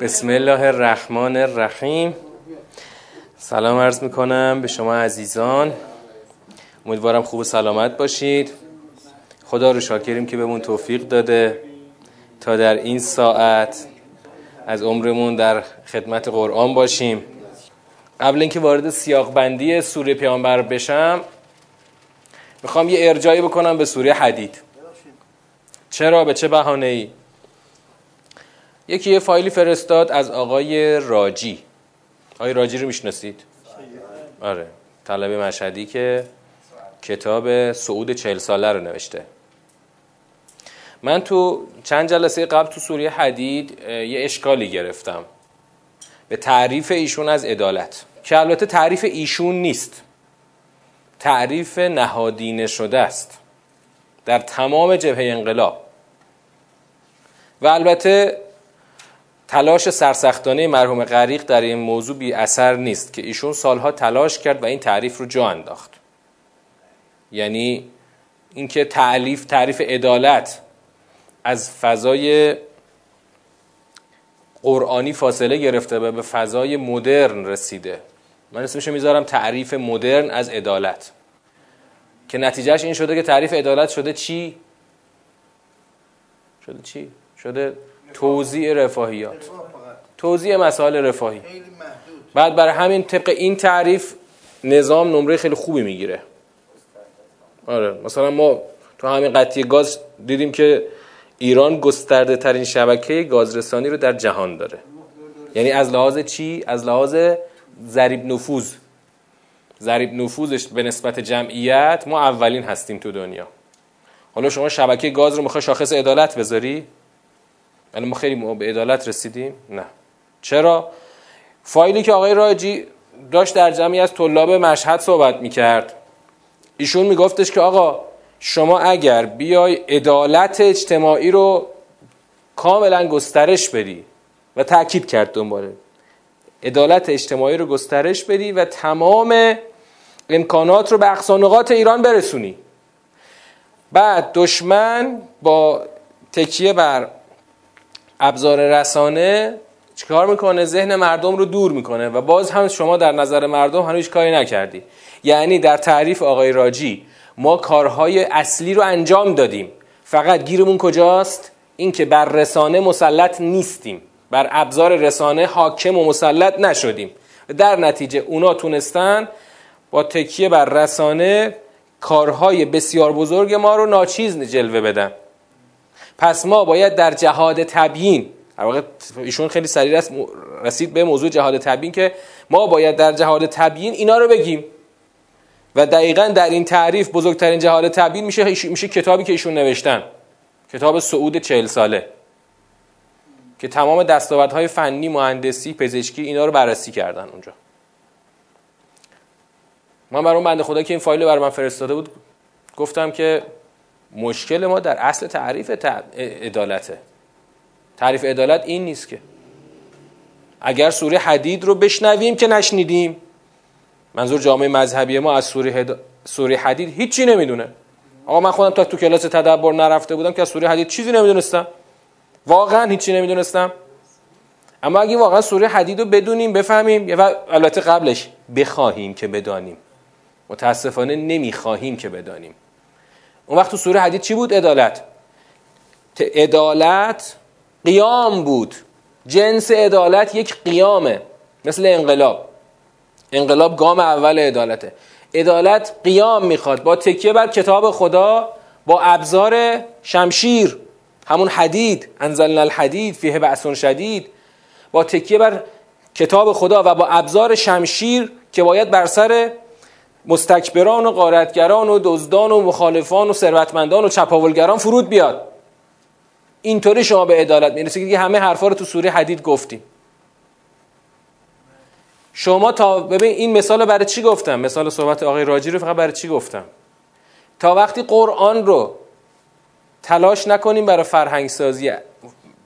بسم الله الرحمن الرحیم. سلام عرض می‌کنم به شما عزیزان. امیدوارم خوب و سلامت باشید. خدا رو شاکریم که بهمون توفیق داده تا در این ساعت از عمرمون در خدمت قرآن باشیم. قبل اینکه وارد سیاق بندی سوره پیامبر بشم می‌خوام یه ارجایی بکنم به سوره حدید. چرا؟ به چه بهانه ای یکی یه فایلی فرستاد از آقای راجی. آقای راجی رو می‌شناسید؟ آره. طلب مشهدی که کتاب سعود چهل ساله رو نوشته. من تو چند جلسه قبل تو سوریه حدید یه اشکالی گرفتم. به تعریف ایشون از عدالت. که البته تعریف ایشون نیست. تعریف نهادینه شده است. در تمام جبهه انقلاب. و البته تلاش سرسختانه مرحوم غریق در این موضوع بی اثر نیست که ایشون سالها تلاش کرد و این تعریف رو جا انداخت یعنی اینکه تعریف تعریف عدالت از فضای قرآنی فاصله گرفته و به فضای مدرن رسیده من اسمش می‌ذارم تعریف مدرن از عدالت که نتیجهش این شده که تعریف عدالت شده چی؟ شده چی؟ شده توزیع رفاهیات. توزیع مسائل رفاهی. بعد برای همین طبق این تعریف نظام نمره خیلی خوبی می‌گیره. آره مثلا ما تو همین قطعی گاز دیدیم که ایران گسترده ترین شبکه گازرسانی رو در جهان داره. یعنی از لحاظ چی؟ از لحاظ ضریب نفوذ. ضریب نفوذش به نسبت جمعیت ما اولین هستیم تو دنیا. حالا شما شبکه گاز رو می‌خوای شاخص عدالت بذاری؟ یعنی ما خیلی به عدالت رسیدیم؟ نه. چرا؟ فایلی که آقای راجی داشت در جمعی از طلاب مشهد صحبت می‌کرد. ایشون میگفتش که آقا شما اگر بیای عدالت اجتماعی رو کاملا گسترش بدی و تاکید کرد دنباله عدالت اجتماعی رو گسترش بدی و تمام امکانات رو به اقصانقات ایران برسونی. بعد دشمن با تکیه بر ابزار رسانه چیکار می‌کنه؟ ذهن مردم رو دور می‌کنه و باز هم شما در نظر مردم هنوز کاری نکردی. یعنی در تعریف آقای راجی ما کارهای اصلی رو انجام دادیم. فقط گیرمون کجاست؟ اینکه بر رسانه مسلط نیستیم. بر ابزار رسانه حاکم و مسلط نشدیم. در نتیجه اونا تونستن با تکیه بر رسانه کارهای بسیار بزرگ ما رو ناچیز جلوه بدن. پس ما باید در جهاد تبیین واقع ایشون خیلی سریع رسید به موضوع جهاد تبیین که ما باید در جهاد تبیین اینا رو بگیم. و دقیقا در این تعریف بزرگترین جهاد تبیین میشه میشه کتابی که ایشون نوشتن. کتاب سعود چهل ساله. که تمام دستاوردهای فنی مهندسی پزشکی اینا رو بررسی کردن اونجا. من برای اون بنده خدا که این فایل برای من فرستاده بود گفتم که مشکل ما در اصل تعریف عدالته. تعریف عدالت این نیست که. اگر سوره حدید رو بشنویم که نشنیدیم منظور جامعه مذهبی ما از سوره, هد... سوره حدید هیچی نمی‌دونه. آقا من خودم تا تو کلاس تدبر نرفته بودم که از سوره حدید چیزی نمی‌دونستم. واقعا هیچی نمی‌دونستم. اما اگه واقعا سوره حدید رو بدونیم بفهمیم. و البته قبلش بخواهیم که بدانیم. متاسفانه نمی‌خواهیم که بدانیم. اون وقت تو سوره حدید چی بود؟ عدالت. عدالت قیام بود. جنس عدالت یک قیامه مثل انقلاب. انقلاب گام اول عدالته. عدالت قیام می‌خواد با تکیه بر کتاب خدا با ابزار شمشیر. همون حدید انزلنا الحدید فیه بأس شدید. با تکیه بر کتاب خدا و با ابزار شمشیر که باید بر سر مستکبران و قارتگران و دزدان و مخالفان و ثروتمندان و چپاولگران فرود بیاد. اینطوری شما به عدالت می‌رسید. که همه حرفا رو تو سوره حدید گفتیم. شما تا ببین این مثال برای چی گفتم؟ مثال صحبت آقای راجی رو فقط برای چی گفتم؟ تا وقتی قرآن رو تلاش نکنیم برای فرهنگ سازی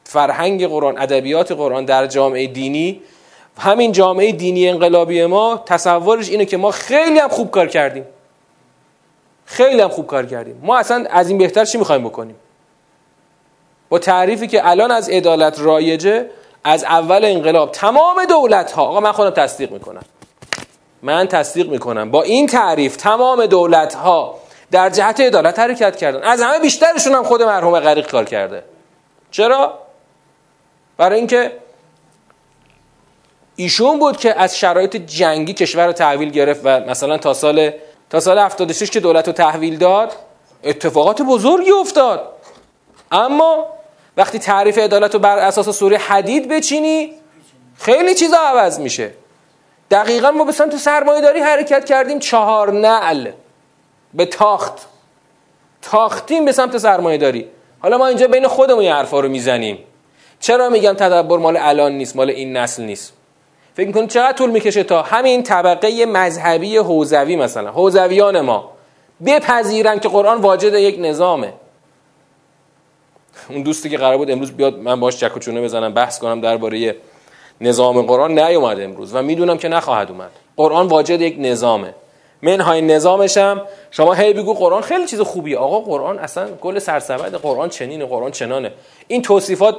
فرهنگ قرآن ادبیات قرآن در جامعه دینی همین جامعه دینی انقلابی ما تصورش اینه که ما خیلی هم خوب کار کردیم. خیلی هم خوب کار کردیم. ما اصلا از این بهتر چی می‌خوایم بکنیم؟ با تعریفی که الان از عدالت رایجه از اول انقلاب تمام دولت ها آقا من خودم تصدیق می‌کنم. من تصدیق می‌کنم. با این تعریف تمام دولت ها در جهت عدالت حرکت کردن. از همه بیشترشون هم خود مرحوم غریق کار کرده. چرا؟ برای اینکه ایشون بود که از شرایط جنگی کشور رو تحویل گرفت و مثلا تا سال تا سال 76 که دولت رو تحویل داد اتفاقات بزرگی افتاد. اما وقتی تعریف عدالت رو بر اساس سوره حدید بچینی خیلی چیزا عوض میشه. دقیقا ما به سمت سرمایه داری حرکت کردیم چهار نعل به تاخت. تاختیم به سمت سرمایه داری حالا ما اینجا بین خودمون یه حرفا رو می‌زنیم. چرا میگم تدبر مال الان نیست مال این نسل نیست؟ فکر می‌کنید چقدر طول می‌کشه تا همین طبقه مذهبی حوزوی مثلا حوزویان ما بپذیرن که قرآن واجد یک نظامه؟ اون دوستی که قرار بود امروز بیاد من باش چک و چونه بزنم بحث کنم درباره نظام قرآن نیومد امروز و می‌دونم که نخواهد اومد. قرآن واجد یک نظامه. منهای نظامش هم شما هی بگو قرآن خیلی چیز خوبیه. آقا قرآن اصلا گل سرسبد قرآن چنینه قرآن چنانه. این توصیفات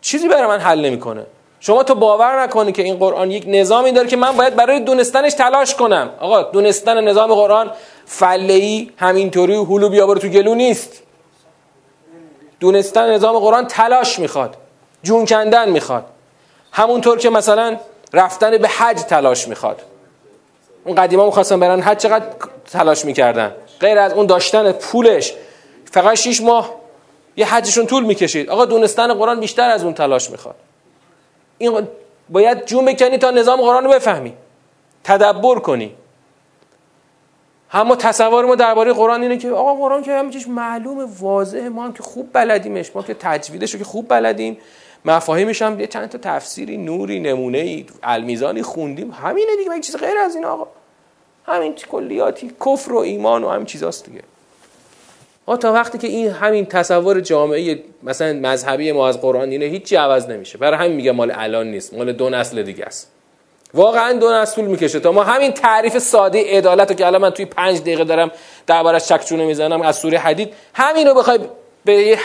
چیزی برای من حل نمی‌کنه. شما تو باور نکنی که این قرآن یک نظامی داره که من باید برای دونستنش تلاش کنم. آقا دونستن نظام قرآن فلهی همینطوری هلو بیا تو گلو نیست. دونستن نظام قرآن تلاش می‌خواد جون کندن می‌خواد. همونطور که مثلا رفتن به حج تلاش می‌خواد. اون قدیما می‌خواستن برن حج چقدر تلاش می‌کردن؟ غیر از اون داشتن پولش. فقط 6 ماه یه حجشون طول می‌کشید. آقا دونستن قرآن بیشتر از اون تلاش می‌خواد. این باید جون بکنی تا نظام قرآن رو بفهمی. تدبر کنی. اما تصور ما درباره قرآن اینه که آقا قرآن که همه معلومه واضحه. ما هم که خوب بلدیمش ما که تجویدش رو که خوب بلدیم. مفاهیمش هم چند تا تفسیری نوری نمونه ای المیزانی خوندیم. همینه دیگه. یک چیز غیر از این آقا؟ همین کلیاتی. کفر و ایمان و همین چیزاست دیگه. آقا تا وقتی که این همین تصور جامعه مثلا مذهبی ما از قرآن اینه هیچ عوض نمیشه. برای همین میگه مال الان نیست مال دو نسل دیگه است. واقعا دو نسل می‌کشه. تا ما همین تعریف ساده عدالت رو که الان من توی پنج دقیقه دارم دربارش چکچونه می‌زنم از سوره حدید همین رو بخوای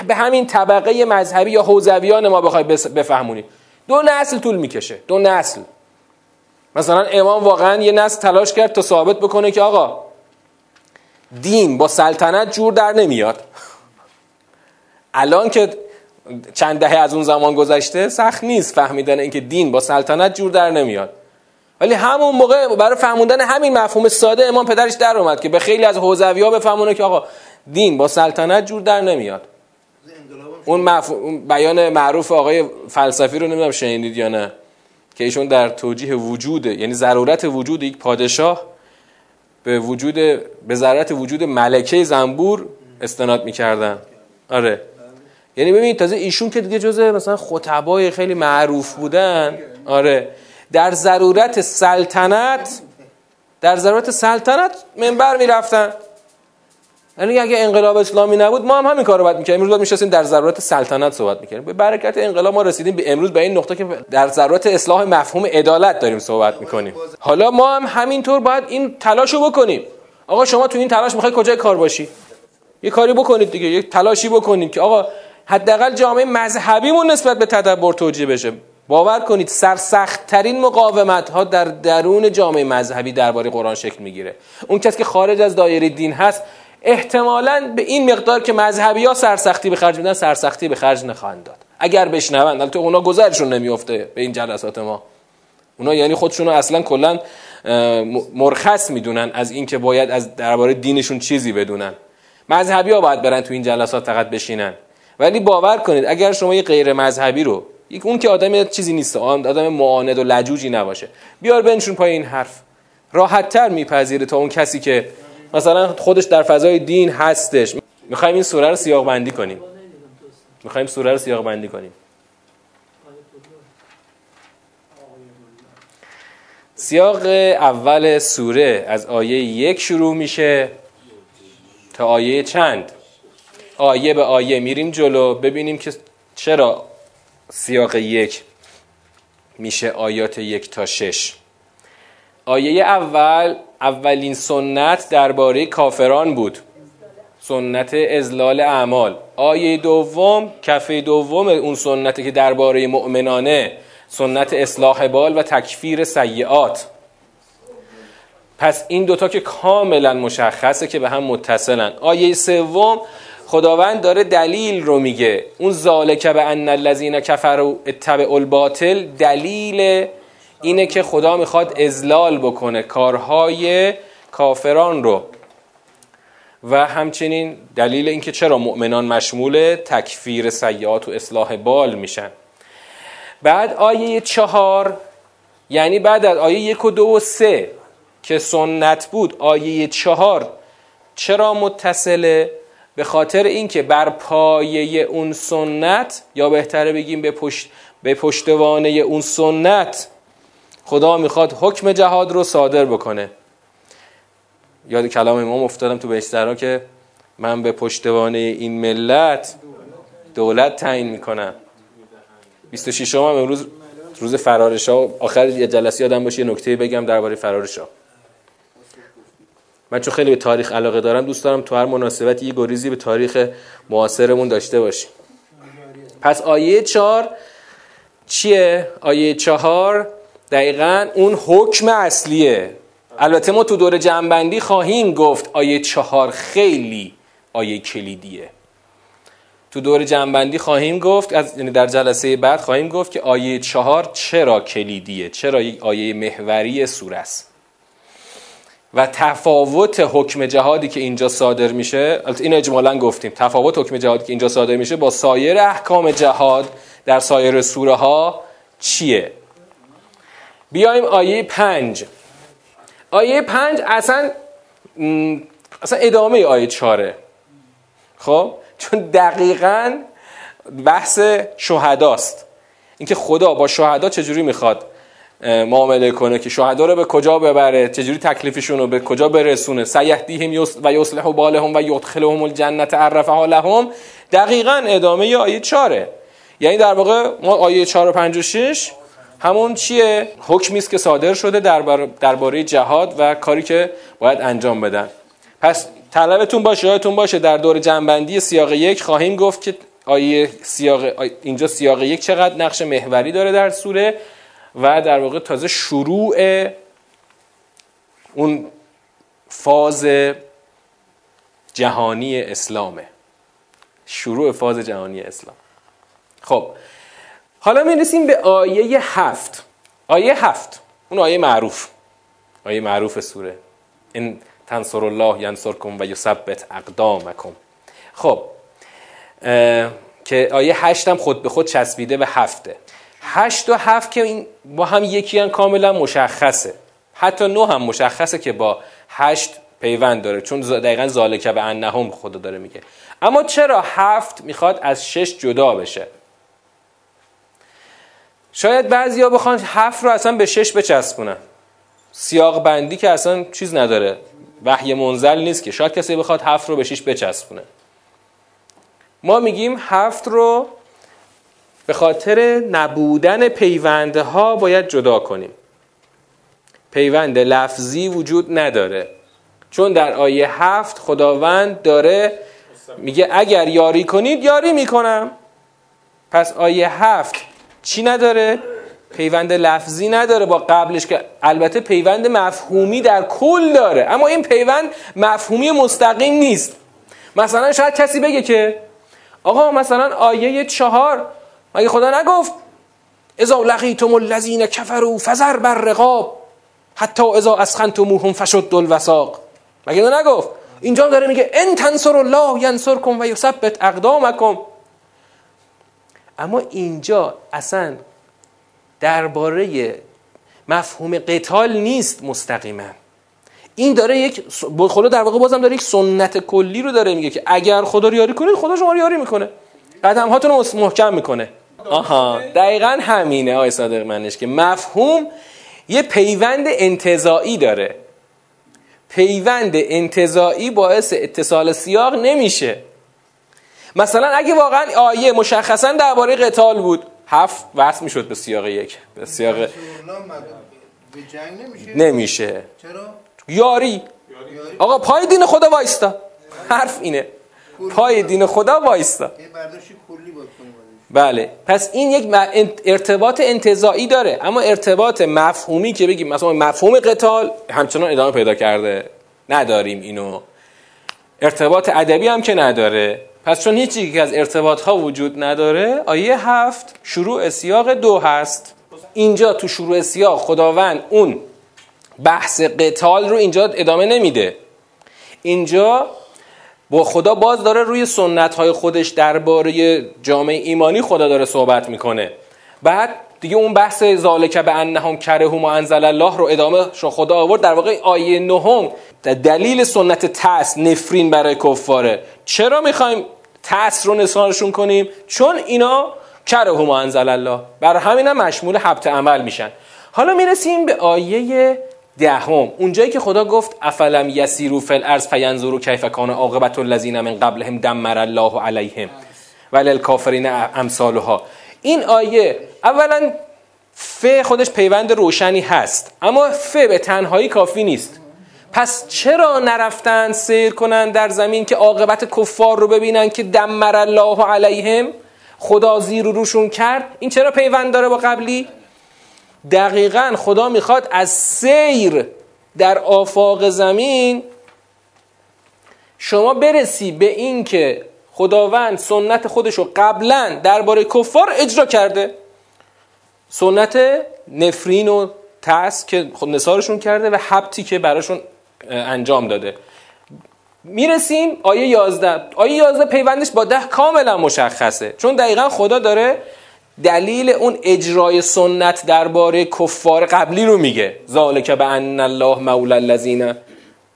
به همین طبقه مذهبی یا حوزویان ما بخوای بفهمونی. دو نسل طول می‌کشه. دو نسل. مثلا امام واقعا یه نسل تلاش کرد تا ثابت بکنه که آقا دین با سلطنت جور در نمیاد. الان که چند دهه از اون زمان گذشته سخت نیست فهمیدن اینکه دین با سلطنت جور در نمیاد. ولی همون موقع برای فهموندن همین مفهوم ساده امام پدرش در اومد که به خیلی از حوزوی ها بفهمونه که آقا دین با سلطنت جور در نمیاد. اون, مف... بیان معروف آقای فلسفی رو نمی‌دونم شنیدید یا نه که ایشون در توجیه وجود یعنی ضرورت وجود یک پادشاه به وجود به ضرورت وجود ملکه زنبور استناد می‌کردن. آره. یعنی ببینید تازه ایشون که دیگه جزء مثلا خطبای خیلی معروف بودن. آره. در ضرورت سلطنت در ضرورت سلطنت منبر می‌رفتن. یعنی اگه انقلاب اسلامی نبود ما هم همین کارو باید می‌کردیم. امروز باید میشستیم در ضرورت سلطنت صحبت می‌کردیم. به برکت انقلاب ما رسیدیم به امروز به این نقطه که در ضرورت اصلاح مفهوم عدالت داریم صحبت می‌کنیم. حالا ما هم همینطور باید این تلاشو بکنیم. آقا شما تو این تلاش می‌خوای کجای کار باشی؟ یه کاری بکنید دیگه یه تلاشی بکنید که آقا حداقل جامعه مذهبیمون نسبت به تدبر توجیه بشه. باور کنید سرسخت ترین مقاومت ها در درون جامعه مذهبی درباره قرآن شکل می‌گیره. اون کسی که خارج از دایره دین هست احتمالا به این مقدار که مذهبی ها سرسختی به خرج میدن سرسختی به خرج نخواهند داد. اگر بشنوند البته اونا گذرشون نمیفته به این جلسات ما. اونا یعنی خودشون اصلا کلا مرخص می‌دونن از اینکه باید از درباره دینشون چیزی بدونن. مذهبی ها باید برن تو این جلسات فقط بشینن. ولی باور کنید اگر شما یه غیر مذهبی رو یک اون که آدم چیزی نیست آدم معاند و لجوجی نباشه بیار بنشون پای این حرف. راحت تر میپذیره تا اون کسی که مثلا خودش در فضای دین هستش. می‌خوایم این سوره رو سیاق بندی کنیم. می‌خوایم سوره رو سیاق بندی کنیم. سیاق اول سوره از آیه یک شروع میشه تا آیه چند. آیه به آیه میریم جلو ببینیم که چرا سیاق یک میشه آیات یک تا شش. آیه اول اولین سنت درباره کافران بود. سنت ازلال اعمال. آیه دوم کفه دوم اون سنتی که درباره مؤمنانه. سنت اصلاح بال و تکفیر سیعات پس این دوتا که کاملا مشخصه که به هم متصلن. آیه سوم خداوند داره دلیل رو میگه. اون ذالک به ان الذین کفروا اتبعوا الباطل دلیل اینه که خدا می‌خواد ازلال بکنه کارهای کافران رو. و همچنین دلیل اینکه چرا مؤمنان مشمول تکفیر سیعات و اصلاح بال میشن. بعد آیه چهار یعنی بعد از آیه یک و دو و سه که سنت بود آیه چهار چرا متصله؟ به خاطر اینکه بر پایه اون سنت یا بهتره بگیم به, پشت به پشتوانه اون سنت خدا می‌خواد حکم جهاد رو صادر بکنه. یاد کلام امام افتادم تو بهشترها که من به پشتوانه این ملت دولت تعیین می‌کنم. 26 هم امروز روز فرارشا آخر یه جلسه یادم باشه یه نکته بگم درباره فرارشا من چون خیلی به تاریخ علاقه دارم دوست دارم تو هر مناسبتی یه گریزی به تاریخ معاصرمون داشته باشیم. پس آیه چهار چیه؟ آیه چهار دقیقا اون حکم اصلیه. البته ما تو دور جنبندی خواهیم گفت آیه چهار خیلی آیه کلیدیه. تو دور جنبندی خواهیم گفت از یعنی در جلسه بعد خواهیم گفت که آیه چهار چرا کلیدیه؟ چرا آیه محوری سوره است؟ و تفاوت حکم جهادی که اینجا صادر میشه این اجمالا گفتیم تفاوت حکم جهادی که اینجا صادر میشه با سایر احکام جهاد در سایر سوره ها چیه؟ بیایم آیه پنج. آیه پنج اصلا اصلا ادامه آیه چاره خب؟ چون دقیقا بحث شهداست. اینکه خدا با شهدا چجوری می‌خواد معامله کنه که شهدا رو به کجا ببره چجوری تکلیفشون رو به کجا برسونه؟ سیهدیهم و یصلح بالهم و یدخلهم الجنت عرفها لهم. دقیقا ادامه آیه چاره یعنی در واقع ما آیه 4 و 5 و 6 همون چیه؟ حکمی است که صادر شده درباره جهاد و کاری که باید انجام بدن. پس طلبتون باشه یادتون باشه در دور جنبندی سیاق یک خواهیم گفت که آیه سیاق اینجا سیاق یک چقدر نقش محوری داره در سوره و در واقع تازه شروع اون فاز جهانی اسلامه. شروع فاز جهانی اسلام. خب حالا می‌رسیم به آیه هفت. آیه هفت. اون آیه معروف. آیه معروف سوره. این تنصر الله ینصرکم و یثبت اقدامکم. خب که آیه هشت هم خود به خود چسبیده به هفته. هشت و هفت که این با هم یکی هم کاملا مشخصه. حتی نو هم مشخصه که با هشت پیوند داره. چون دقیقا ذالکه به انهم خدا داره میگه. اما چرا هفت می‌خواد از شش جدا بشه؟ شاید بعضیا بخوان هفت رو اصلا به شش بچسبونن. سیاق بندی که اصلا چیز نداره. وحی منزل نیست که. شاید کسی بخواد هفت رو به شش بچسبونه. ما میگیم هفت رو به خاطر نبودن پیونده ها باید جدا کنیم. پیوند لفظی وجود نداره. چون در آیه هفت خداوند داره میگه اگر یاری کنید یاری می‌کنم. پس آیه هفت چی نداره؟ پیوند لفظی نداره با قبلش که البته پیوند مفهومی در کل داره. اما این پیوند مفهومی مستقیم نیست. مثلا شاید کسی بگه که آقا مثلا آیه چهار مگه خدا نگفت؟ اذا لقیتم الذین کفروا فزر بر رقاب حتی اذا اسخنتموهم فشد الوساق مگه نگفت؟ اینجا داره میگه ان تنصر الله ینصرکم و یثبت اقدامکم. اما اینجا اصلا درباره مفهوم قتال نیست مستقیما. این داره یک خدا در واقع بازم داره یک سنت کلی رو داره میگه که اگر خدا رو یاری کنید خدا شما رو یاری می‌کنه. قدم هاتون رو محکم می‌کنه. آها. دقیقا همینه آقای صادق منش که مفهوم یه پیوند انتظایی داره. پیوند انتظایی باعث اتصال سیاق نمیشه. مثلا اگه واقعا آیه مشخصا درباره قتال بود. هفت وصل می‌شد به سیاق یک. به سیاق نمیشه. چرا؟ یاری. آقا پای دین خدا وایستا. حرف اینه. پای دین خدا وایستا. بله. پس این یک ارتباط انتظاعی داره. اما ارتباط مفهومی که بگیم مثلا مفهوم قتال همچنان ادامه پیدا کرده. نداریم اینو. ارتباط ادبی هم که نداره. پس چون هیچ که از ارتباط ها وجود نداره آیه هفت شروع سیاق دو هست. اینجا تو شروع سیاق خداوند اون بحث قتال رو اینجا ادامه نمیده. اینجا با خدا باز داره روی سنت های خودش درباره جامعه ایمانی خدا داره صحبت می‌کنه. بعد دیگه اون بحث ذالک به انهم کره و انزل الله رو ادامه شو خدا آورد. در واقع آیه نهم دلیل سنت تاس نفرین برای کفاره. چرا می‌خوایم تاس رو نسانشون کنیم؟ چون اینا کره و انزل الله. برای همین هم مشمول حبت عمل میشن. حالا می‌رسیم به آیه دهم. اونجایی که خدا گفت افلم یسیرو فل ارز فینظروا کیف کان عاقبت الذین من قبلهم دمر الله علیهم وللکافرین امثالها. این آیه اولا ف خودش پیوند روشنی هست. اما ف به تنهایی کافی نیست. پس چرا نرفتن سیر کنن در زمین که عاقبت کفار رو ببینن که دمر الله علیهم؟ خدا زیر روشون کرد. این چرا پیوند داره با قبلی؟ دقیقا خدا می‌خواد از سیر در آفاق زمین شما برسی به این که خداوند سنت خودش رو قبلا درباره کفار اجرا کرده. سنت نفرین و ترس که خود نصارشون کرده و حبتی که براشون انجام داده. می‌رسیم آیه 11 آیه 11 پیوندش با ده کاملا مشخصه. چون دقیقا خدا داره دلیل اون اجرای سنت درباره کفار قبلی رو میگه. ذالک به ان الله مولا الذین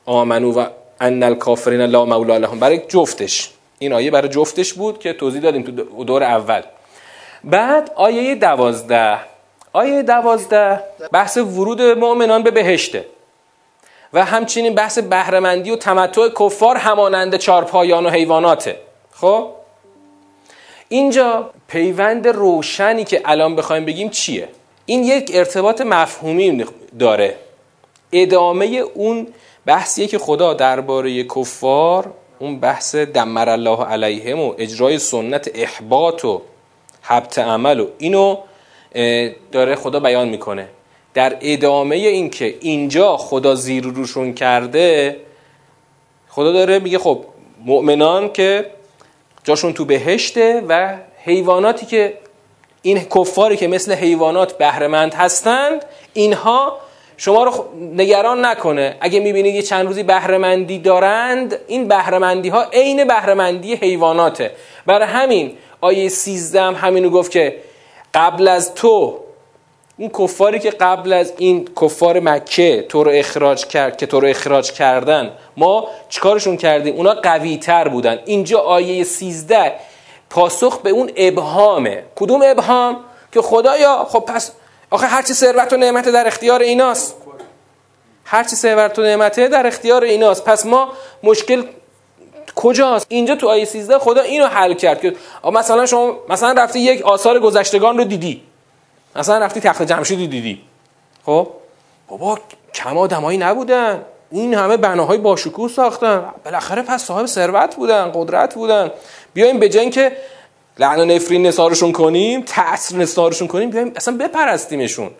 آمنو و ان الکافرین لا مولا لهم. برای جفتش. این آیه برای جفتش بود که توضیح دادیم تو دور اول. بعد آیه دوازده. آیه دوازده. بحث ورود مؤمنان به بهشته. و همچنین بحث بهرهمندی و تمتع کفار همانند چارپایان و حیواناته. خب؟ اینجا پیوند روشنی که الان بخوایم بگیم چیه؟ این یک ارتباط مفهومی داره. ادامه اون بحثیه که خدا درباره کفار اون بحث دمر الله علیهم و اجرای سنت احباط و حبت عمل و اینو داره خدا بیان می‌کنه. در ادامه این که اینجا خدا زیر روشون کرده خدا داره میگه خب مؤمنان که جاشون تو بهشته و حیواناتی که این کفاری که مثل حیوانات بهرهمند هستند اینها شما رو نگران نکنه. اگه می‌بینید یه چند روزی بهرهمندی دارند این بهرهمندی ها عین بهرهمندی حیواناته. برای همین آیه 13 هم همینو گفت که قبل از تو اون کفاری که قبل از این کفار مکه تو رو اخراج کرد که تو رو اخراج کردن ما چیکارشون کردیم؟ اونا قوی تر بودن. اینجا آیه 13 پاسخ به اون ابهامه. کدوم ابهام؟ که خدایا خب پس آخه هرچی ثروت و نعمت در اختیار ایناست. هرچی ثروت و نعمته در اختیار ایناست. پس ما مشکل کجاست؟ اینجا تو آیه 13 خدا اینو حل کرد که مثلا شما مثلا رفتی یک آثار گذشتگان رو دیدی. مثلا رفتی تخت جمشید دیدی. خب؟ بابا کم آدمایی نبودن. این همه بناهای باشکوه ساختن. بالاخره پس صاحب ثروت بودن قدرت بودن. بیایم به جنگ که لعن و نفرین نثارشون کنیم تأثیر نثارشون کنیم بیایم اصلا بپرستیمشون.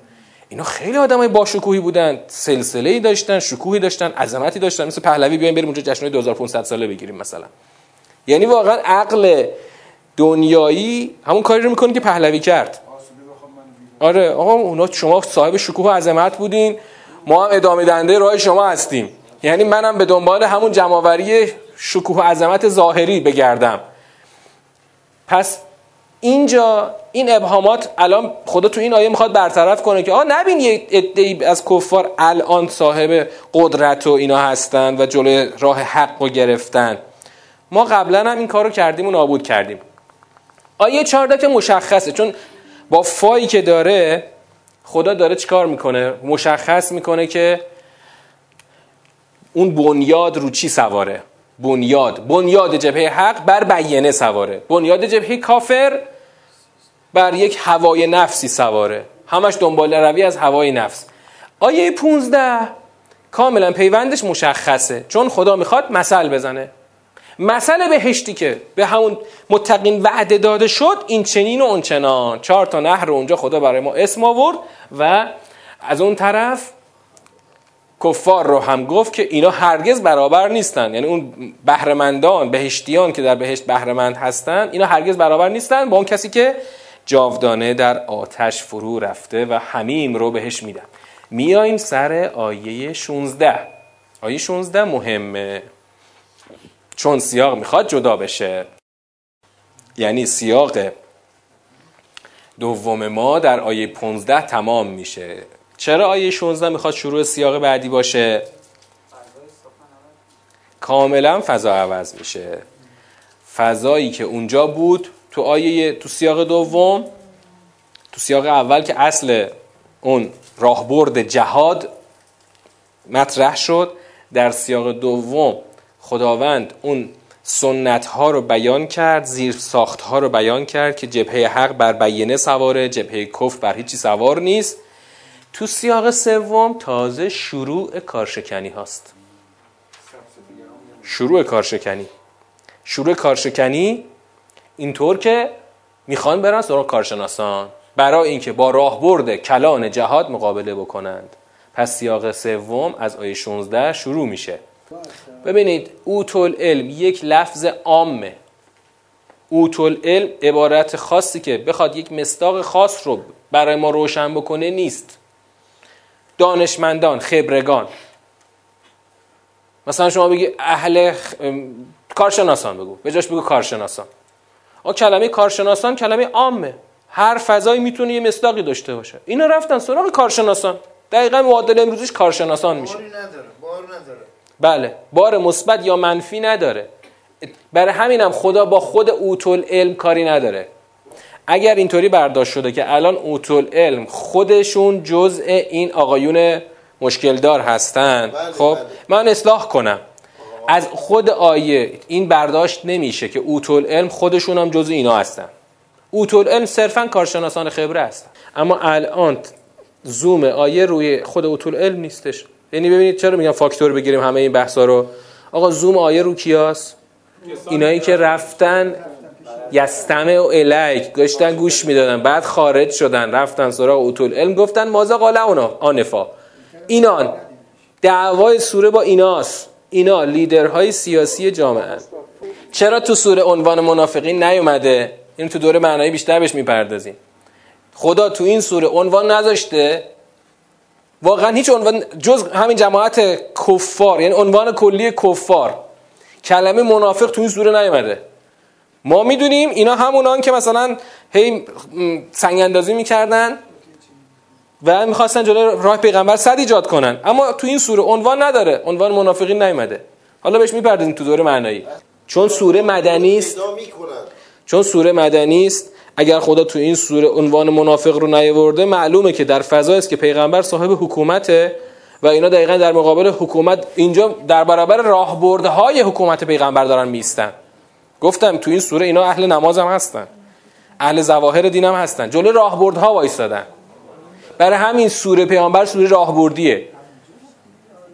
اینا خیلی آدمای باشکوهی بودن. سلسله ای داشتن شکوهی داشتن عظمتی داشتن. مثل پهلوی بیایم بریم اونجا جشن 2500 ساله بگیریم مثلا. یعنی واقعا عقل دنیایی همون کاری رو می‌کنه که پهلوی کرد. آره آقا اونا شما صاحب شکوه و عظمت بودین. ما هم ادامه دنده راه شما هستیم. یعنی منم به دنبال همون جمعآوری شکوه و عظمت ظاهری بگردم. پس اینجا این ابهامات الان خدا تو این آیه می‌خواد برطرف کنه که آ نبین یه عده‌ای از کفار الان صاحب قدرت و اینا هستن و جلوی راه حق رو گرفتن. ما قبلا هم این کار رو کردیم و نابود کردیم. آیه 14 که مشخصه چون با فایی که داره خدا داره چیکار می‌کنه؟ مشخص می‌کنه که اون بنیاد رو چی سواره؟ بنیاد. بنیاد جبهه حق بر بیانه سواره. بنیاد جبهه کافر بر یک هوای نفسی سواره. همش دنبال روی از هوای نفس. آیه 15 کاملا پیوندش مشخصه. چون خدا می‌خواد مثل بزنه. مثل بهشتی که به همون متقین وعده داده شد این چنین و اون چنان. چهار تا نهر اونجا خدا برای ما اسم آورد و از اون طرف کفار رو هم گفت که اینا هرگز برابر نیستن. یعنی اون بهرهمندان بهشتیان که در بهشت بهرهمند هستن اینا هرگز برابر نیستن. با اون کسی که جاودانه در آتش فرو رفته و همیم رو بهش میدن. میاییم سر آیه 16 آیه 16 مهمه. چون سیاق می‌خواد جدا بشه. یعنی سیاق دوم ما در آیه 15 تمام میشه. چرا آیه 16 می‌خواد شروع سیاق بعدی باشه؟ کاملا فضا عوض میشه. فضایی که اونجا بود تو آیه تو سیاق دوم تو سیاق اول که اصل اون راهبرد جهاد مطرح شد در سیاق دوم خداوند اون سنت ها رو بیان کرد زیر ساخت ها رو بیان کرد که جبهه حق بر بیینه سواره جبهه کف بر هیچی سوار نیست. تو سیاق سوم تازه شروع کارشکنی هاست. شروع کارشکنی. شروع کارشکنی اینطور که می‌خوان برن سراغ کارشناسان. برای اینکه با راهبرد کلان جهاد مقابله بکنند. پس سیاق سوم از آیه 16 شروع میشه. ببینید اوتول علم یک لفظ عامه. اوتول علم عبارت خاصی که بخواد یک مستاق خاص رو برای ما روشن بکنه نیست. دانشمندان خبرگان. مثلا شما بگی اهل کارشناسان بگو. به جاش بگو کارشناسان. آ کلمه کارشناسان کلمه عامه. هر فضایی می‌تونه یه مصداقی داشته باشه. اینا رفتن سراغ کارشناسان. دقیقا معادل امروزیش کارشناسان میشه. بله. بار مثبت یا منفی نداره. برای همینم خدا با خود اوتول علم کاری نداره. اگر اینطوری برداشت شده که الان اوتول علم خودشون جزء این آقایون مشکلدار هستن بله، خب بله. من اصلاح کنم. از خود آیه این برداشت نمیشه که اوتول علم خودشون هم جزء اینا هستن. اوتول علم صرفا کارشناسان خبره هستن اما الان زوم آیه روی خود اوتول علم نیستش. یعنی ببینید چرا میگم فاکتور بگیریم همه این بحثا رو؟ آقا زوم آیه رو کیاست اینایی که رفتن یستمع و الیک گشتن گوش می‌دادن بعد خارج شدن رفتن سراغ اوتول علم گفتن مازا قال اونا؟ آنفا. اینان. دعوای سوره با ایناست اینا لیدرهای سیاسی جامعه. چرا تو سوره عنوان منافقین نیومده؟ این تو دوره معنایی بیشتر بهش می‌پردازیم. خدا تو این سوره عنوان نذاشته. واقعا هیچ عنوان جز همین جماعت کفار یعنی عنوان کلی کفار. کلمه منافق تو این سوره نیومده. ما می‌دونیم اینا همونان که مثلا هی سنگ اندازی می‌کردن و می‌خواستن جلوی راه پیغمبر صد ایجاد کنن. اما تو این سوره عنوان نداره. عنوان منافقین نیومده. حالا بهش می‌پردازیم تو دوره معنایی. چون سوره مدنی است چون سوره مدنی است اگر خدا تو این سوره عنوان منافق رو نیاورده معلومه که در فضایی است که پیغمبر صاحب حکومته و اینا دقیقا در مقابل حکومت اینجا در برابر راهبردهای حکومت پیغمبر دارن میستن. گفتم تو این سوره اینا اهل نماز هم هستن. اهل زواهر دین هم هستن. جلوی راهبردها وایستادن. برای همین سوره پیامبر سوره راهبردیه.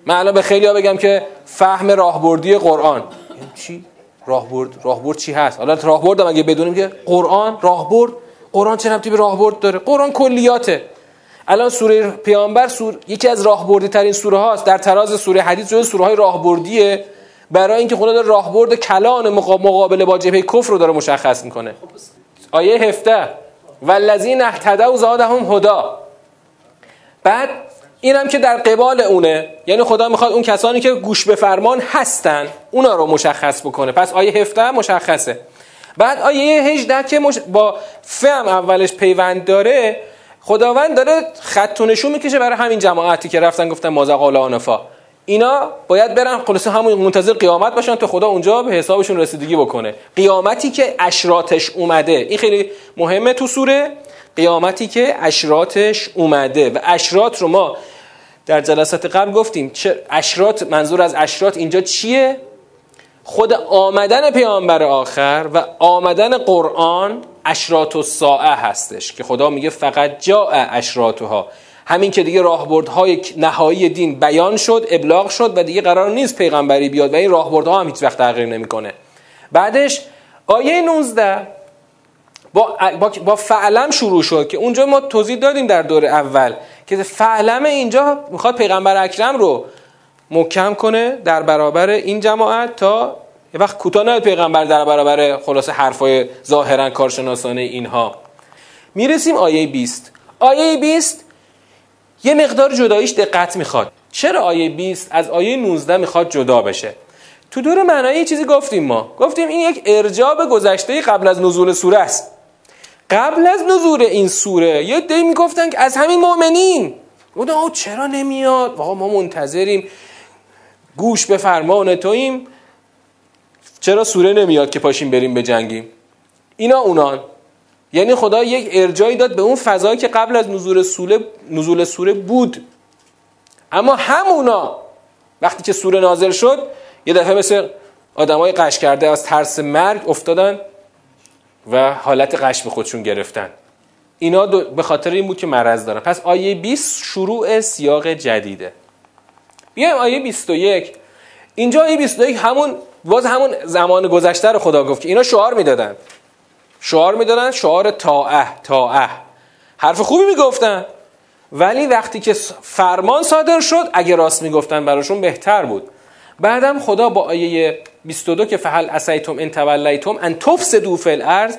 من الان به خیلی ها بگم که فهم راهبردی قرآن. چی؟ راهبرد راهبرد چی هست؟ حالا راهبرد هم اگه بدونیم که قرآن راهبرد. قرآن چه ربطی به راهبرد داره؟ قرآن کلیاته. الان سوره پیامبر سور... یکی از راهبردی ترین سوره هاست در تراز سوره حدیث جز سوره های راهبردیه. برای اینکه خدا داره راهبرد کلان مقابله با جبهه کفر رو داره مشخص می‌کنه. آیه هفته والذین اهتدوا زادهم هدا بعد اینم که در قبال اونه. یعنی خدا می‌خواد اون کسانی که گوش به فرمان هستن اونا رو مشخص بکنه. پس آیه هفته مشخصه. بعد آیه 18 که مش... با فهم اولش پیوند داره خداوند داره خط و نشون می‌کشه برای همین جماعتی که رفتن گفتن مازق آنفا اینا باید برن خلاصه همون منتظر قیامت باشن تا خدا اونجا به حسابشون رسیدگی بکنه. قیامتی که اشراتش اومده. این خیلی مهمه تو سوره. قیامتی که اشراتش اومده. و اشرات رو ما در جلسات قبل گفتیم چه اشرات منظور از اشرات اینجا چیه؟ خود آمدن پیامبر آخر و آمدن قرآن اشرات و ساعه هستش که خدا میگه فقط جا اشراتها همین که دیگه راهبردهای نهایی دین بیان شد ابلاغ شد و دیگه قرار نیست پیغمبری بیاد و این راهبردها هم هیچ وقت تغییر نمی‌کنه. بعدش آیه 19 با, با, با فعلم شروع شد که اونجا ما توضیح دادیم در دور اول. که فعلم اینجا می‌خواد پیغمبر اکرم رو محکم کنه در برابر این جماعت تا یه وقت کوتاه نیاد پیغمبر در برابر خلاصه حرفای ظاهرا کارشناسانه اینها. می‌رسیم آیه 20 آیه 20 یه مقدار جداییش دقت می‌خواد. چرا آیه 20 از آیه 19 می‌خواد جدا بشه؟ تو دور معنایی چیزی گفتیم ما. گفتیم این یک ارجاب گذشته قبل از نزول سوره است. قبل از نزول این سوره یه دی می‌گفتن که از همین مؤمنین. گفتن چرا نمیاد؟ واقعا ما منتظریم. گوش به فرمان تویم. چرا سوره نمیاد که پاشیم بریم به جنگیم؟ اینا اونان یعنی خدا یک ارجایی داد به اون فضایی که قبل از نزول سوره نزول سوره بود. اما همونا وقتی که سوره نازل شد یه دفعه مثل آدمای قش کرده از ترس مرگ افتادن. و حالت قش به خودشون گرفتن. اینا به خاطر این بود که مرض دارن. پس آیه 20 شروع سیاق جدیده. بیایم آیه 21 اینجا آیه 21 همون باز همون زمان گذشته رو خدا گفت که اینا شعار می‌دادن. شعار می‌دادن شعار تاعه تاعه حرف خوبی می‌گفتن. ولی وقتی که فرمان صادر شد اگه راست می‌گفتن براشون بهتر بود. بعدم خدا با آیه 22 که فحل اسیتم ان تولیتم ان تفسدوا فی الارض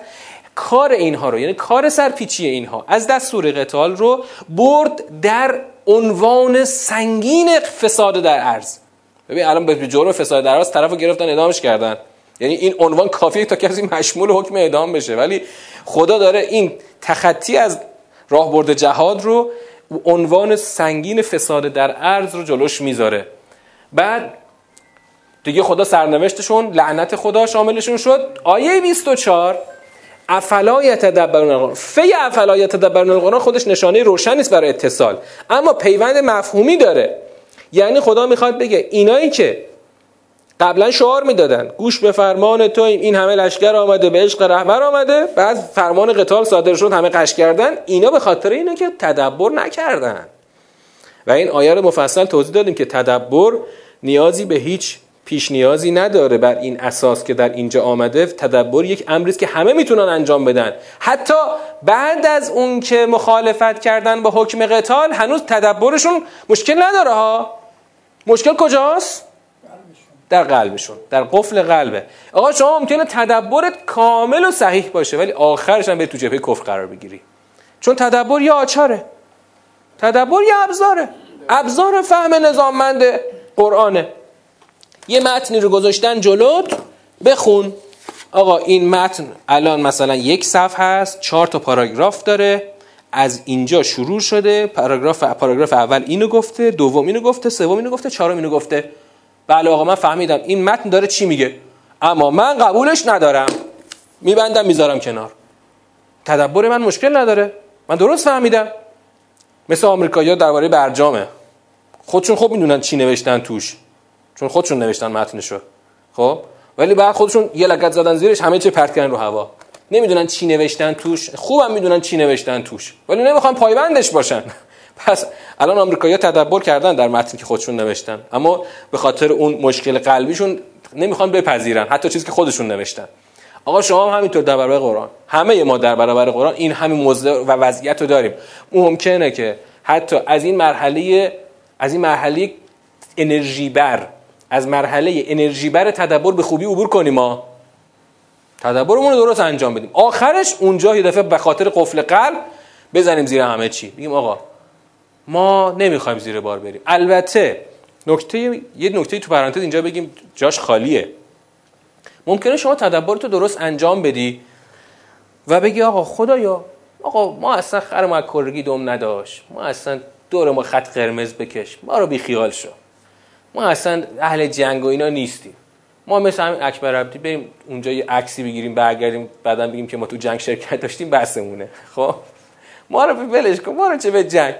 کار اینها رو یعنی کار سرپیچی اینها از دستور قتال رو برد در عنوان سنگین فساد در ارز ببین الان به جرم فساد در ارز طرفو گرفتن ادامش کردن. یعنی این عنوان کافیه تا کسی مشمول حکم اعدام بشه. ولی خدا داره این تخطی از راهبرد جهاد رو عنوان سنگین فساد در ارز رو جلوش می‌ذاره. بعد دیگه خدا سرنوشتشون لعنت خدا شاملشون شد. آیه 24 افلا یتدبرون القرآن. فی افلا یتدبرون القرآن خودش نشانه روشن نیست برای اتصال. اما پیوند مفهومی داره. یعنی خدا می‌خواد بگه اینایی که قبلا شعار می‌دادن گوش به فرمان تو این همه لشکر آمده به عشق رهبر آمده بعد فرمان قتال صادر شد همه قش کردن اینا به خاطر اینه که تدبر نکردن. و این آیه رو مفصل توضیح دادیم که تدبر نیازی به هیچ پیش نیازی نداره بر این اساس که در اینجا آمده تدبر یک امری است که همه می‌تونن انجام بدن. حتی بعد از اون که مخالفت کردن با حکم قتال هنوز تدبرشون مشکل نداره ها. مشکل کجاست؟ در قلبشون در قفل قلبه. آقا شما ممکنه تدبرت کامل و صحیح باشه ولی آخرش هم به تو جبهه کفر قرار بگیری. چون تدبر یه آچاره. تدبر یه ابزاره. ابزار فهم نظاممند قرآنه. یه متنی رو گذاشتن جلوت بخون. آقا این متن الان مثلا یک صفحه هست چهار تا پاراگراف داره از اینجا شروع شده پاراگراف پاراگراف اول اینو گفته دوم اینو گفته سوم اینو گفته چهارم اینو گفته. بله آقا من فهمیدم. این متن داره چی میگه؟ اما من قبولش ندارم. میبندم می‌ذارم کنار. تدبر من مشکل نداره. من درست فهمیدم. مثل آمریکایی‌ها درباره برجامه. خودشون خوب می‌دونن چی نوشتن توش. چون خودشون نوشتن متنشو. خب؟ ولی بعد خودشون یه لگت زدن زیرش همه چی پرت کردن رو هوا. نمی‌دونن چی نوشتن توش خوبم می‌دونن چی نوشتن توش. ولی نمی‌خوان پایبندش باشن. پس الان آمریکایی‌ها تدبر کردن در متنی که خودشون نوشتن. اما به خاطر اون مشکل قلبیشون نمی‌خوان بپذیرن. حتی چیزی که خودشون نوشتن. آقا شما هم همینطور در برابر قرآن. همه ما در برابر قرآن این همین موضوع و وضعیت رو داریم. ممکنه که حتی از این مرحله از این مرحله انرژی بر از مرحله انرژی بر تدبر به خوبی عبور کنیم ما. تدبرمون رو درست انجام بدیم. آخرش اونجا یه دفعه به خاطر قفل قلب بزنیم زیر همه چی. بگیم آقا ما نمی‌خوایم زیر بار بریم. البته نکته یه نکته تو پرانتز اینجا بگیم جاش خالیه. ممکنه شما تدبر تو درست انجام بدی و بگی آقا خدایا آقا ما اصلا خر ما کرگی دوم نداشت. ما اصلا دور ما خط قرمز بکش. ما رو بی خیال شو. ما اصلا اهل جنگ و اینا نیستیم. ما مثل همین اکبر عبدی بریم اونجا یه عکسی بگیریم برگردیم بعدا بگیم که ما تو جنگ شرکت داشتیم بسمونه خب؟ ما رو ولش کن ما رو چه به جنگ؟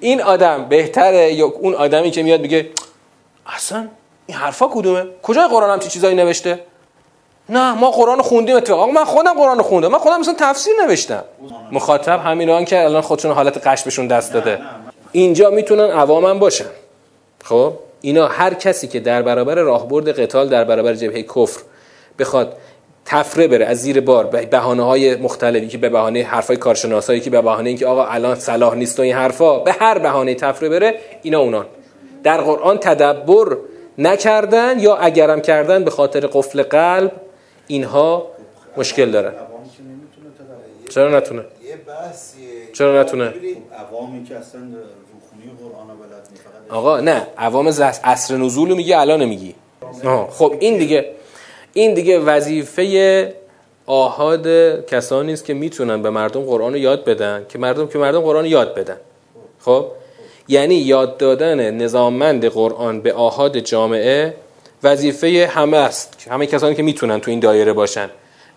این آدم بهتره یا اون آدمی که میاد میگه اصلا این حرفا کدومه؟ کجای قرآن هم چه چیزایی نوشته؟ نه ما قرآن خوندیم اتفاقا. من خودم قرآن خوندم. من خودم مثلا تفسیر نوشتم. مخاطب همینا که الان خودشون حالت قشبشون دست داده. اینجا می‌تونن عوامم باشن. خب؟ اینا هر کسی که در برابر راهبرد قتال در برابر جبهه کفر بخواد تفره بره از زیر بار به بهانه های مختلفی که به بهانه حرفای کارشناسایی که به بهانه اینکه آقا الان صلاح نیست و این حرفا به هر بهانه تفره بره اینا اونان. در قرآن تدبر نکردن یا اگرم کردن به خاطر قفل قلب اینها مشکل دارن چرا نتونه؟ چرا نتونه؟ آقا نه عوام عصر نزول میگه الان میگی. خب این دیگه این دیگه وظیفه آهاد کسانی است که می‌تونن به مردم قرآن رو یاد بدن که مردم که مردم قرآن یاد بدن. خب؟ یعنی یاد دادن نظاممند قرآن به آهاد جامعه وظیفه همه است. همه کسانی که می‌تونن تو این دایره باشن.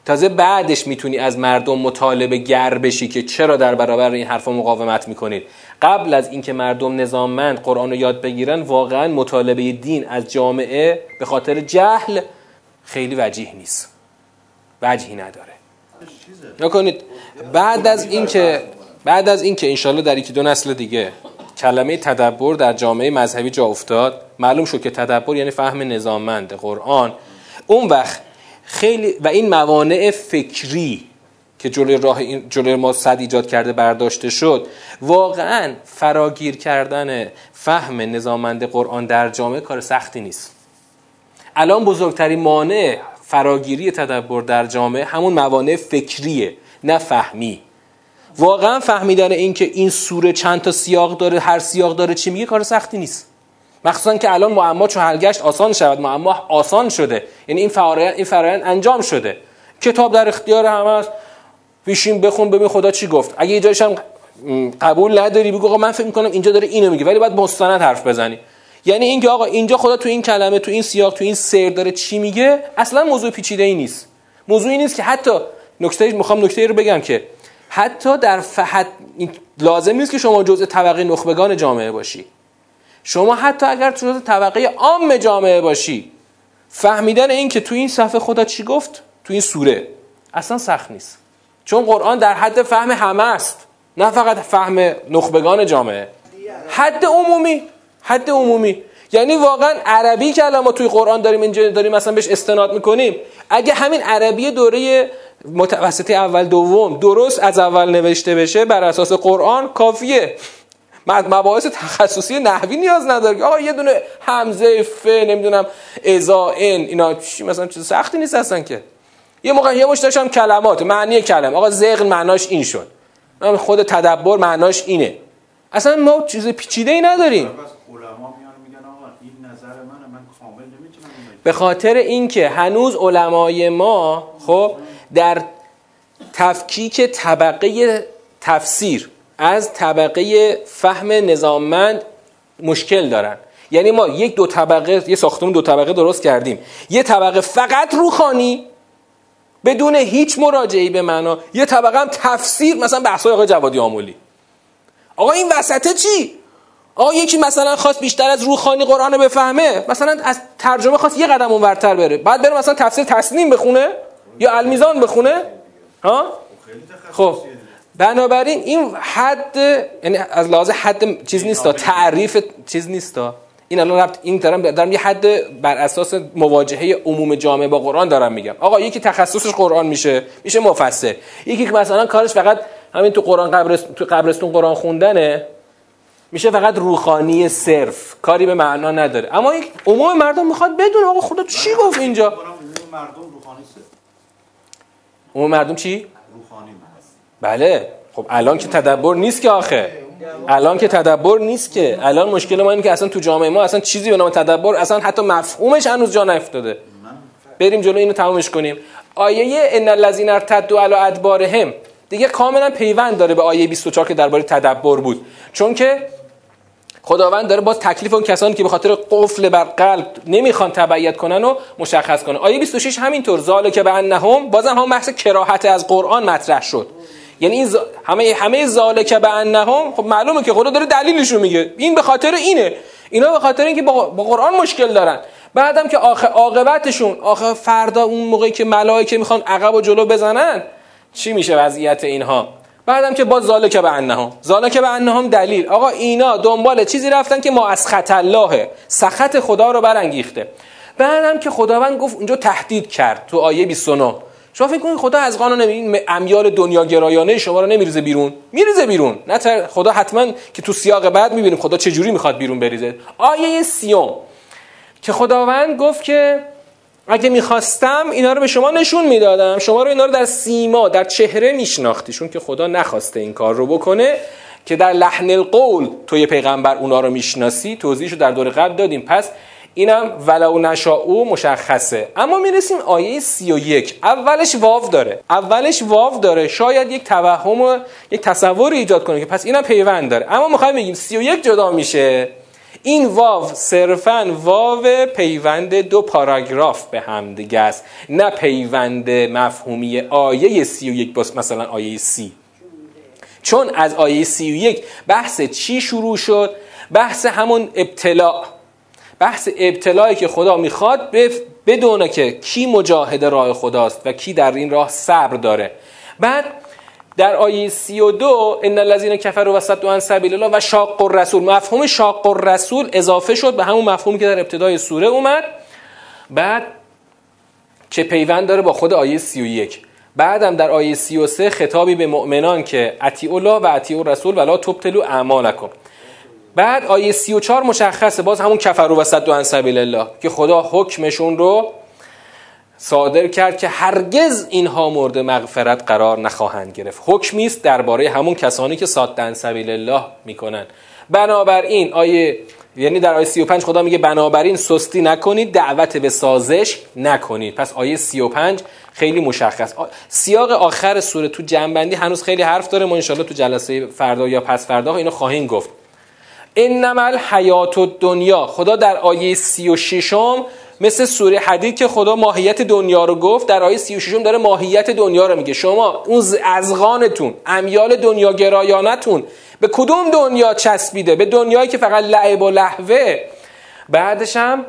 تازه بعدش می‌تونی از مردم مطالبه گر بشی که چرا در برابر این حرفا مقاومت می‌کنید. قبل از اینکه مردم نظاممند قرآن رو یاد بگیرن واقعا مطالبه دین از جامعه به خاطر جهل خیلی وجیه نیست. وجهی نداره. نکنید. بعد از اینکه بعد از اینکه انشالله در یکی دو نسل دیگه کلمه تدبر در جامعه مذهبی جا افتاد معلوم شد که تدبر یعنی فهم نظاممند قرآن. اون وقت خیلی و این موانع فکری که جلوی راه این جلوی ما صد ایجاد کرده برداشته شد واقعا فراگیر کردن فهم نظاممند قرآن در جامعه کار سختی نیست. الان بزرگترین مانع فراگیری تدبر در جامعه همون موانع فکریه نه فهمی. واقعا فهمیدن این که این سوره چند تا سیاق داره هر سیاق داره چی میگه کار سختی نیست. مخصوصا که الان معما چون حلگشت آسان شود معما آسان شده. یعنی این فرایند این فرایند انجام شده. کتاب در اختیار همه است. بیشین بخون ببین خدا چی گفت. اگه یه جایش هم قبول نداری بگو من فکر می‌کنم اینجا داره اینو میگه ولی باید مستند حرف بزنی. یعنی اینکه آقا اینجا خدا تو این کلمه تو این سیاق تو این سیر داره چی میگه اصلا موضوع پیچیده ای نیست. موضوعی نیست که حتی نکته می‌خوام نکته رو بگم که حتی در فحت لازم نیست که شما جزء طبقه نخبگان جامعه باشی. شما حتی اگر جزء طبقه عام جامعه باشی فهمیدن این که تو این صفحه خدا چی گفت؟ تو این سوره. اصلا سخت نیست. چون قرآن در حد فهم همه است نه فقط فهم نخبگان جامعه. حد عمومی حد عمومی. یعنی واقعا عربی که الان ما توی قرآن داریم اینجا داریم مثلا بهش استناد می‌کنیم اگه همین عربی دوره متوسطه اول دوم درست از اول نوشته بشه بر اساس قرآن کافیه. مباحث تخصصی نحوی نیاز نداره. آقا یه دونه همزه ف نمی‌دونم ازا ان اینا چی مثلا چیز سختی نیست اصلا که. یه موقع یه مش هم کلمات معنی کلمه آقا زغن معناش این شد. خود تدبر معناش اینه. اصلا ما چیز پیچیده ای نداریم به خاطر اینکه هنوز علمای ما خب در تفکیک طبقه تفسیر از طبقه فهم نظاممند مشکل دارن. یعنی ما یک دو طبقه یه ساختمون دو طبقه درست کردیم. یه طبقه فقط روخانی بدون هیچ مراجعی به معنا یه طبقه هم تفسیر مثلا بحثای آقای جوادی آمولی. آقا این وسطه چی؟ آقا یکی مثلا خواست بیشتر از روخانی قرآن رو بفهمه مثلا از ترجمه خواست یه قدم اونورتر بره. بعد بره مثلا تفسیر تسنیم بخونه یا المیزان بخونه. ها؟ خب. بنابراین این حد یعنی از لحاظ حد چیز نیست تعریف چیز نیست این الان رفت این دارم دارم یه حد بر اساس مواجهه عموم جامعه با قرآن دارم میگم. آقا یکی تخصصش قرآن میشه میشه مفسر. یکی که مثلا کارش فقط همین تو قرآن قبرست... تو قبرستون قرآن خوندنه میشه فقط روخانی صرف. کاری به معنا نداره. اما یک عموم مردم می‌خواد بدون آقا خدا چی گفت اینجا؟ عموم مردم چی؟ بله. خب الان که تدبر نیست که آخه. الان که تدبر نیست که. الان مشکل ما اینه که اصلا تو جامعه ما اصلا چیزی به نام تدبر اصلا حتی مفهومش هنوز جا نیفتاده. بریم جلو اینو تمامش کنیم. آیه ان الذين ارتدوا على ادبارهم. دیگه کاملا پیوند داره به آیه 24 که درباره تدبر بود. چون که خداوند داره باز تکلیف اون کسانی که به خاطر قفل بر قلب نمی‌خوان تبعیت کنن و مشخص کنن آیه 26 همینطور. ذالک به انهم بازم هم بحث کراهت از قرآن مطرح شد. یعنی این همه همه ذالک به انهم خب معلومه که خدا داره دلیلشو میگه. این به خاطر اینه. اینا به خاطر اینکه با, با قرآن مشکل دارن. بعدم که آخه عاقبتشون آخه فردا اون موقعی که ملائکه می‌خوان عقب و جلو بزنن چی میشه وضعیت اینها؟ بعدم که باز ذالک به انهم ذالک به انهم دلیل. آقا اینا دنبال چیزی رفتن که ما از خط الله سخط خدا رو برانگیخته. بعدم که خداوند گفت اونجا تهدید کرد تو آیه 29 شما فکر کنید خدا از قانون نمی امیال دنیا گرایانه شما رو نمیریزه بیرون. میریزه بیرون. نه خدا حتما که تو سیاق بعد می‌بینیم خدا چه جوری می‌خواد بیرون بریزه. آیه سیوم. که خداوند گفت که اگه می‌خواستم اینا رو به شما نشون می‌دادم. شما رو اینا رو در سیما در چهره میشناختیشون که خدا نخواسته این کار رو بکنه که در لحن القول توی پیغمبر اونا رو می‌شناسی. توضیحشو در دور قبل دادیم. پس اینم ولو نشاءو مشخصه. اما می‌رسیم آیه سی و یک. اولش واو داره. اولش واو داره. شاید یک توهم و یک تصور ایجاد کنه که پس اینم پیوند داره. اما می‌خوایم بگیم سی و یک جدا میشه. این واو صرفا واو پیوند دو پاراگراف به هم دیگه است. نه پیوند مفهومی آیه سی و یک باست مثلا آیه سی. چون از آیه سی و یک بحث چی شروع شد؟ بحث همون ابتلاع بحث ابتلایی که خدا می‌خواد بدونه که کی مجاهد راه خداست و کی در این راه صبر داره. بعد در آیه 32 ان الذين كفروا وصدوا عن سبیل الله و شاق الرسول. مفهوم شاق الرسول اضافه شد به همون مفهومی که در ابتدای سوره اومد. بعد که پیوند داره با خود آیه 31 بعدم در آیه 33 خطابی به مؤمنان که اطیع الله و اطیع الرسول ولا تبتلوا اعمالکم. بعد آیه 34 مشخصه باز همون کفر و صد عن سبیل الله که خدا حکمشون رو صادر کرد که هرگز اینها مورد مغفرت قرار نخواهند گرفت. حکمی است درباره همون کسانی که صاد عن سبیل الله می‌کنن. بنابراین آیه یعنی در آیه 35 خدا میگه بنابراین سستی نکنید دعوت به سازش نکنید. پس آیه 35 خیلی مشخص. سیاق آخر سوره تو جنبندی هنوز خیلی حرف داره ما انشالله تو جلسه فردا یا پس فردا اینو خواهیم گفت. انما الحیات دنیا خدا در آیه 36 مثل سوره حدید که خدا ماهیت دنیا رو گفت در آیه 36 داره ماهیت دنیا رو میگه. شما اون ازغانتون امیال دنیا گرایانتون به کدوم دنیا چسبیده؟ به دنیایی که فقط لعب و لحوه بعدش هم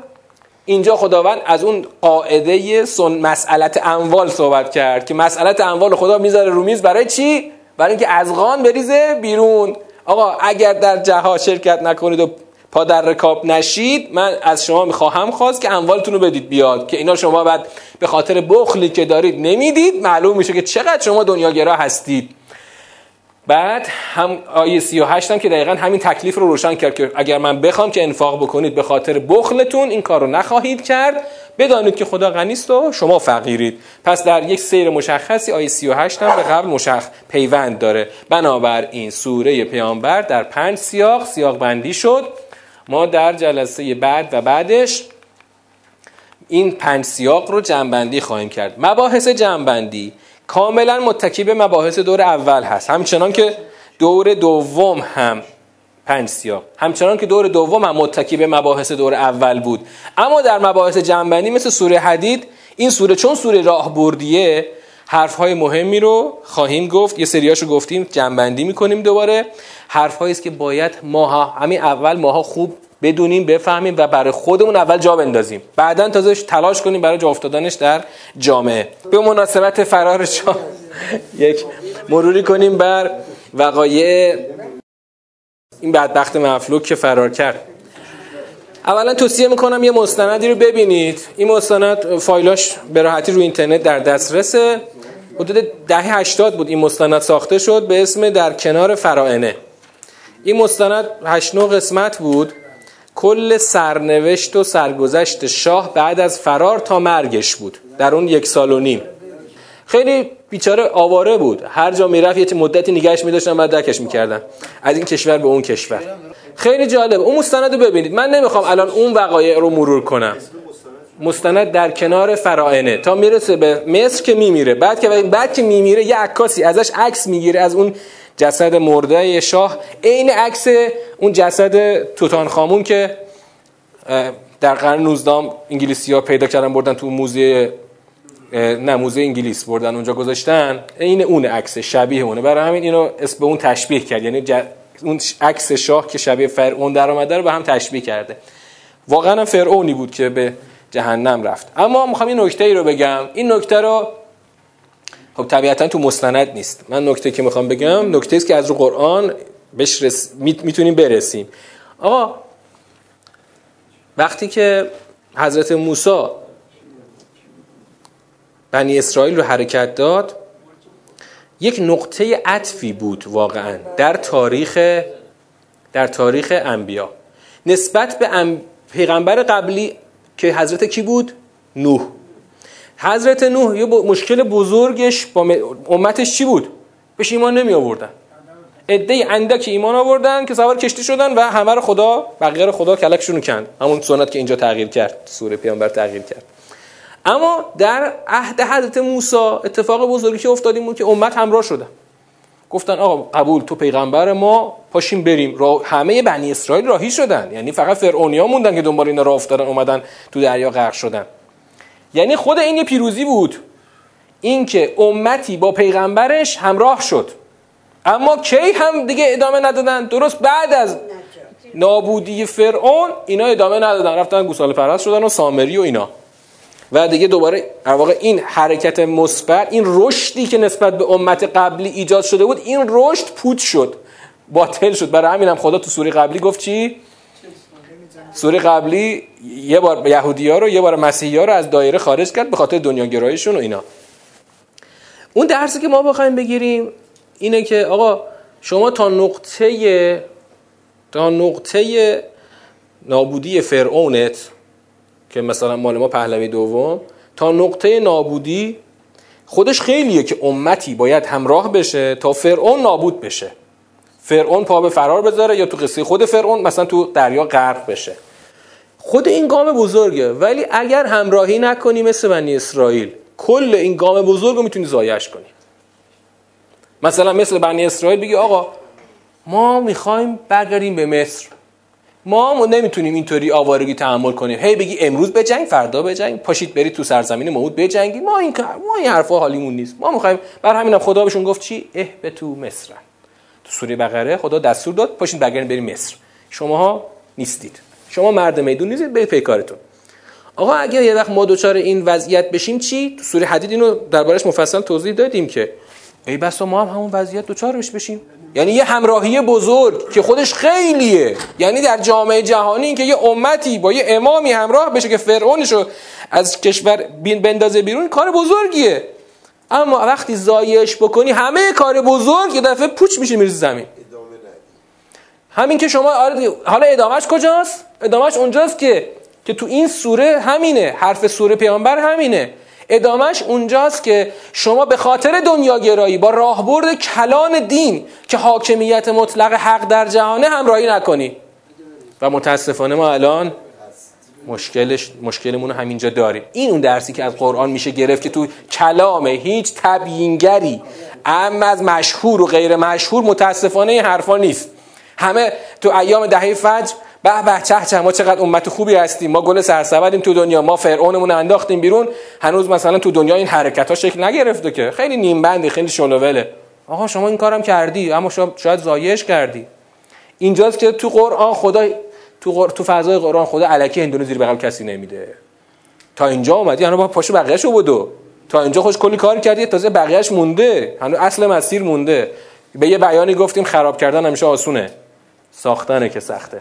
اینجا خداوند از اون قاعده سن مسئلت اموال صحبت کرد که مسئلت اموال خدا می‌ذاره رو میز برای چی؟ برای اینکه ازغان بریزه بیرون. آقا اگر در جهاد شرکت نکنید و پا در رکاب نشید من از شما می‌خواهم خواست که اموالتون رو بدید بیاد که اینا شما بعد به خاطر بخلی که دارید نمی‌دید معلوم میشه که چقدر شما دنیاگرا هستید. بعد هم آیه 38 هم که دقیقا همین تکلیف رو روشن کرد که اگر من بخوام که انفاق بکنید به خاطر بخلتون این کار رو نخواهید کرد. بدانید که خدا غنیست و شما فقیرید. پس در یک سیر مشخصی آیه 38 هم به قبل مشخ پیوند داره. بنابراین سوره پیامبر در پنج سیاق سیاق بندی شد. ما در جلسه بعد و بعدش این پنج سیاق رو جنبندی خواهیم کرد. مباحث جنبندی کاملا متکی به مباحث دور اول هست. همچنان که دور دوم هم پنج سیاق همچنان که دور دوم هم متکی به مباحث دور اول بود. اما در مباحث جنبندی مثل سوره حدید این سوره چون سوره راه بردیه حرف های مهمی رو خواهیم گفت. یه سریاشو گفتیم جنبندی می‌کنیم دوباره. حرف است که باید ماها همین اول ماها خوب بدونیم بفهمیم و برای خودمون اول جا بندازیم. بعدا تازه تلاش کنیم برای جا افتادنش در جامعه. به مناسبت فرار یک مروری کنیم بر وقایع این بدبخت مفلوک که فرار کرد. اولا توصیه می‌کنم یه مستندی رو ببینید. این مستند فایلاش به راحتی رو اینترنت در دسترسه. حدود دهه 80 بود این مستند ساخته شد به اسم در کنار فرائنه. این مستند 8 قسمت بود. کل سرنوشت و سرگذشت شاه بعد از فرار تا مرگش بود. در اون یک سال و نیم. خیلی بیچاره آواره بود. هر جا می‌رفت یه مدتی نگهش میداشتن بعد درکش می‌کردن. از این کشور به اون کشور. خیلی جالب. اون مستند رو ببینید. من نمی‌خوام الان اون وقایع رو مرور کنم. مستند در کنار فرائنه. تا می‌رسه به مصر که میمیره. بعد که بعد که میمیره یه عکاسی ازش عکس می‌گیره از اون جسد مرده شاه. عین عکس اون جسد توتان خامون که در قرن 19 انگلیسی ها پیدا کردن بردن تو موزه نه موزه انگلیس بردن اونجا گذاشتن. این اون عکس شبیه اونه. برای همین اینو اسم به اون تشبیه کرد. یعنی اون عکس شاه که شبیه فرعون در آمده رو به هم تشبیه کرده. واقعا فرعونی بود که به جهنم رفت. اما می‌خوام این نکته ای رو بگم. این نکته رو خب طبیعتا تو مستند نیست. من نکته که می‌خوام بگم نکته است که از رو قرآن بهش رس... می‌تونیم برسیم. آقا وقتی که حضرت موسی بنی اسرائیل رو حرکت داد یک نقطه عطفی بود واقعا در تاریخ در تاریخ انبیا. نسبت به پیغمبر قبلی که حضرت کی بود؟ نوح. حضرت نوح یه مشکل بزرگش با امتش چی بود؟ بهش ایمان نمی آوردن. عده اندک ایمان آوردن که سوار کشتی شدن و همه رو خدا بقیه رو خدا کلکشون کند. همون سنت که اینجا تغییر کرد سوره پیامبر تغییر کرد. اما در عهد حضرت موسی اتفاق بزرگی که افتاد بود که امت همراه شدن. گفتن آقا قبول تو پیغمبر ما پاشیم بریم. را همه بنی اسرائیل راهی شدن. یعنی فقط فرعونیا موندن که دنبال اینا راه افتادن اومدن تو دریا غرق شدن. یعنی خود این یه پیروزی بود. اینکه امتی با پیغمبرش همراه شد. اما کی هم دیگه ادامه ندادن؟ درست بعد از نابودی فرعون اینا ادامه ندادن. رفتن گوساله پرست شدن و سامری و اینا. و دیگه دوباره واقع این حرکت مثبت این رشدی که نسبت به امت قبلی ایجاد شده بود این رشد پوت شد باطل شد. برای همین هم خدا تو سوره قبلی گفت چی؟ سوره قبلی یه بار یهودی ها رو یه بار مسیحی ها رو از دایره خارج کرد به خاطر دنیا گرایشون و اینا. اون درسی که ما بخوایم بگیریم اینه که آقا شما تا نقطه تا نقطه نابودی فرعونت که مثلا مال ما پهلوی دوم تا نقطه نابودی خودش خیلیه که امتی باید همراه بشه تا فرعون نابود بشه. فرعون پا به فرار بذاره یا تو قصه خود فرعون مثلا تو دریا غرق بشه. خود این گام بزرگه. ولی اگر همراهی نکنی مثل بنی اسرائیل کل این گام بزرگ رو می‌تونی زایش کنی. مثلا مثل بنی اسرائیل بگی آقا ما می‌خوایم برگردیم به مصر. ما نمی‌تونیم اینطوری آوارگی تحمل کنیم. هی بگی امروز بجنگ فردا بجنگ. پاشید برید تو سرزمین موعود بجنگید ما این ما این حرفا حالیمون نیست. ما می‌خوایم بر همینم خدا بهشون گفت چی؟ اه به تو مصر. تو سوره بقره خدا دستور داد پاشید برگردید برید مصر. شماها نیستید. شما مرد میدون نیستید برید پیکارتون آقا اگر یه وقت ما دوچار این وضعیت بشیم چی؟ تو سوره حدید اینو دربارش مفصل توضیح دادیم که. ای بسا ما هم همون وضعیت دوچارش بشیم. یعنی یه همراهی بزرگ که خودش خیلیه. یعنی در جامعه جهانی که یه امتی با یه امامی همراه بشه که فرعونشو از کشور بین بندازه بیرون کار بزرگیه. اما وقتی زایش بکنی همه کار بزرگ یه دفعه پوچ میشه می‌رسی زمین. همین که شما آره حالا ادامهش کجاست؟ ادامهش اونجاست که که تو این سوره همینه. حرف سوره پیامبر همینه. ادامش اونجاست که شما به خاطر دنیاگرایی با راهبرد کلان دین که حاکمیت مطلق حق در جهانه همراهی نکنی. و متاسفانه ما الان مشکلش مشکلمون همینجا داریم. این اون درسی که از قرآن میشه گرفت که تو کلام هیچ تبیینگری اما از مشهور و غیر مشهور متاسفانه این حرفا نیست. همه تو ایام دهه فجر به به چه چه ما چقدر امت خوبی هستیم. ما گل سرسبدیم تو دنیا. ما فرعونمون انداختیم بیرون. هنوز مثلا تو دنیا این حرکت ها شکل نگرفته که. خیلی نیم بندی خیلی شلووله. آقا شما این کارم کردی اما شاید زایش کردی. اینجاست که تو قرآن خدا تو تو فضای قرآن خدا الکی هندونه زیر بغل کسی نمیده. تا اینجا اومدی هنوز با پاشو بقیه‌شو بدو. تا اینجا خوش کلی کار کردی تازه بقیه‌اش مونده. هنوز اصل مسیر مونده. به یه بیانی گفتیم خراب کردن همیشه آسونه. ساختنه که سخته.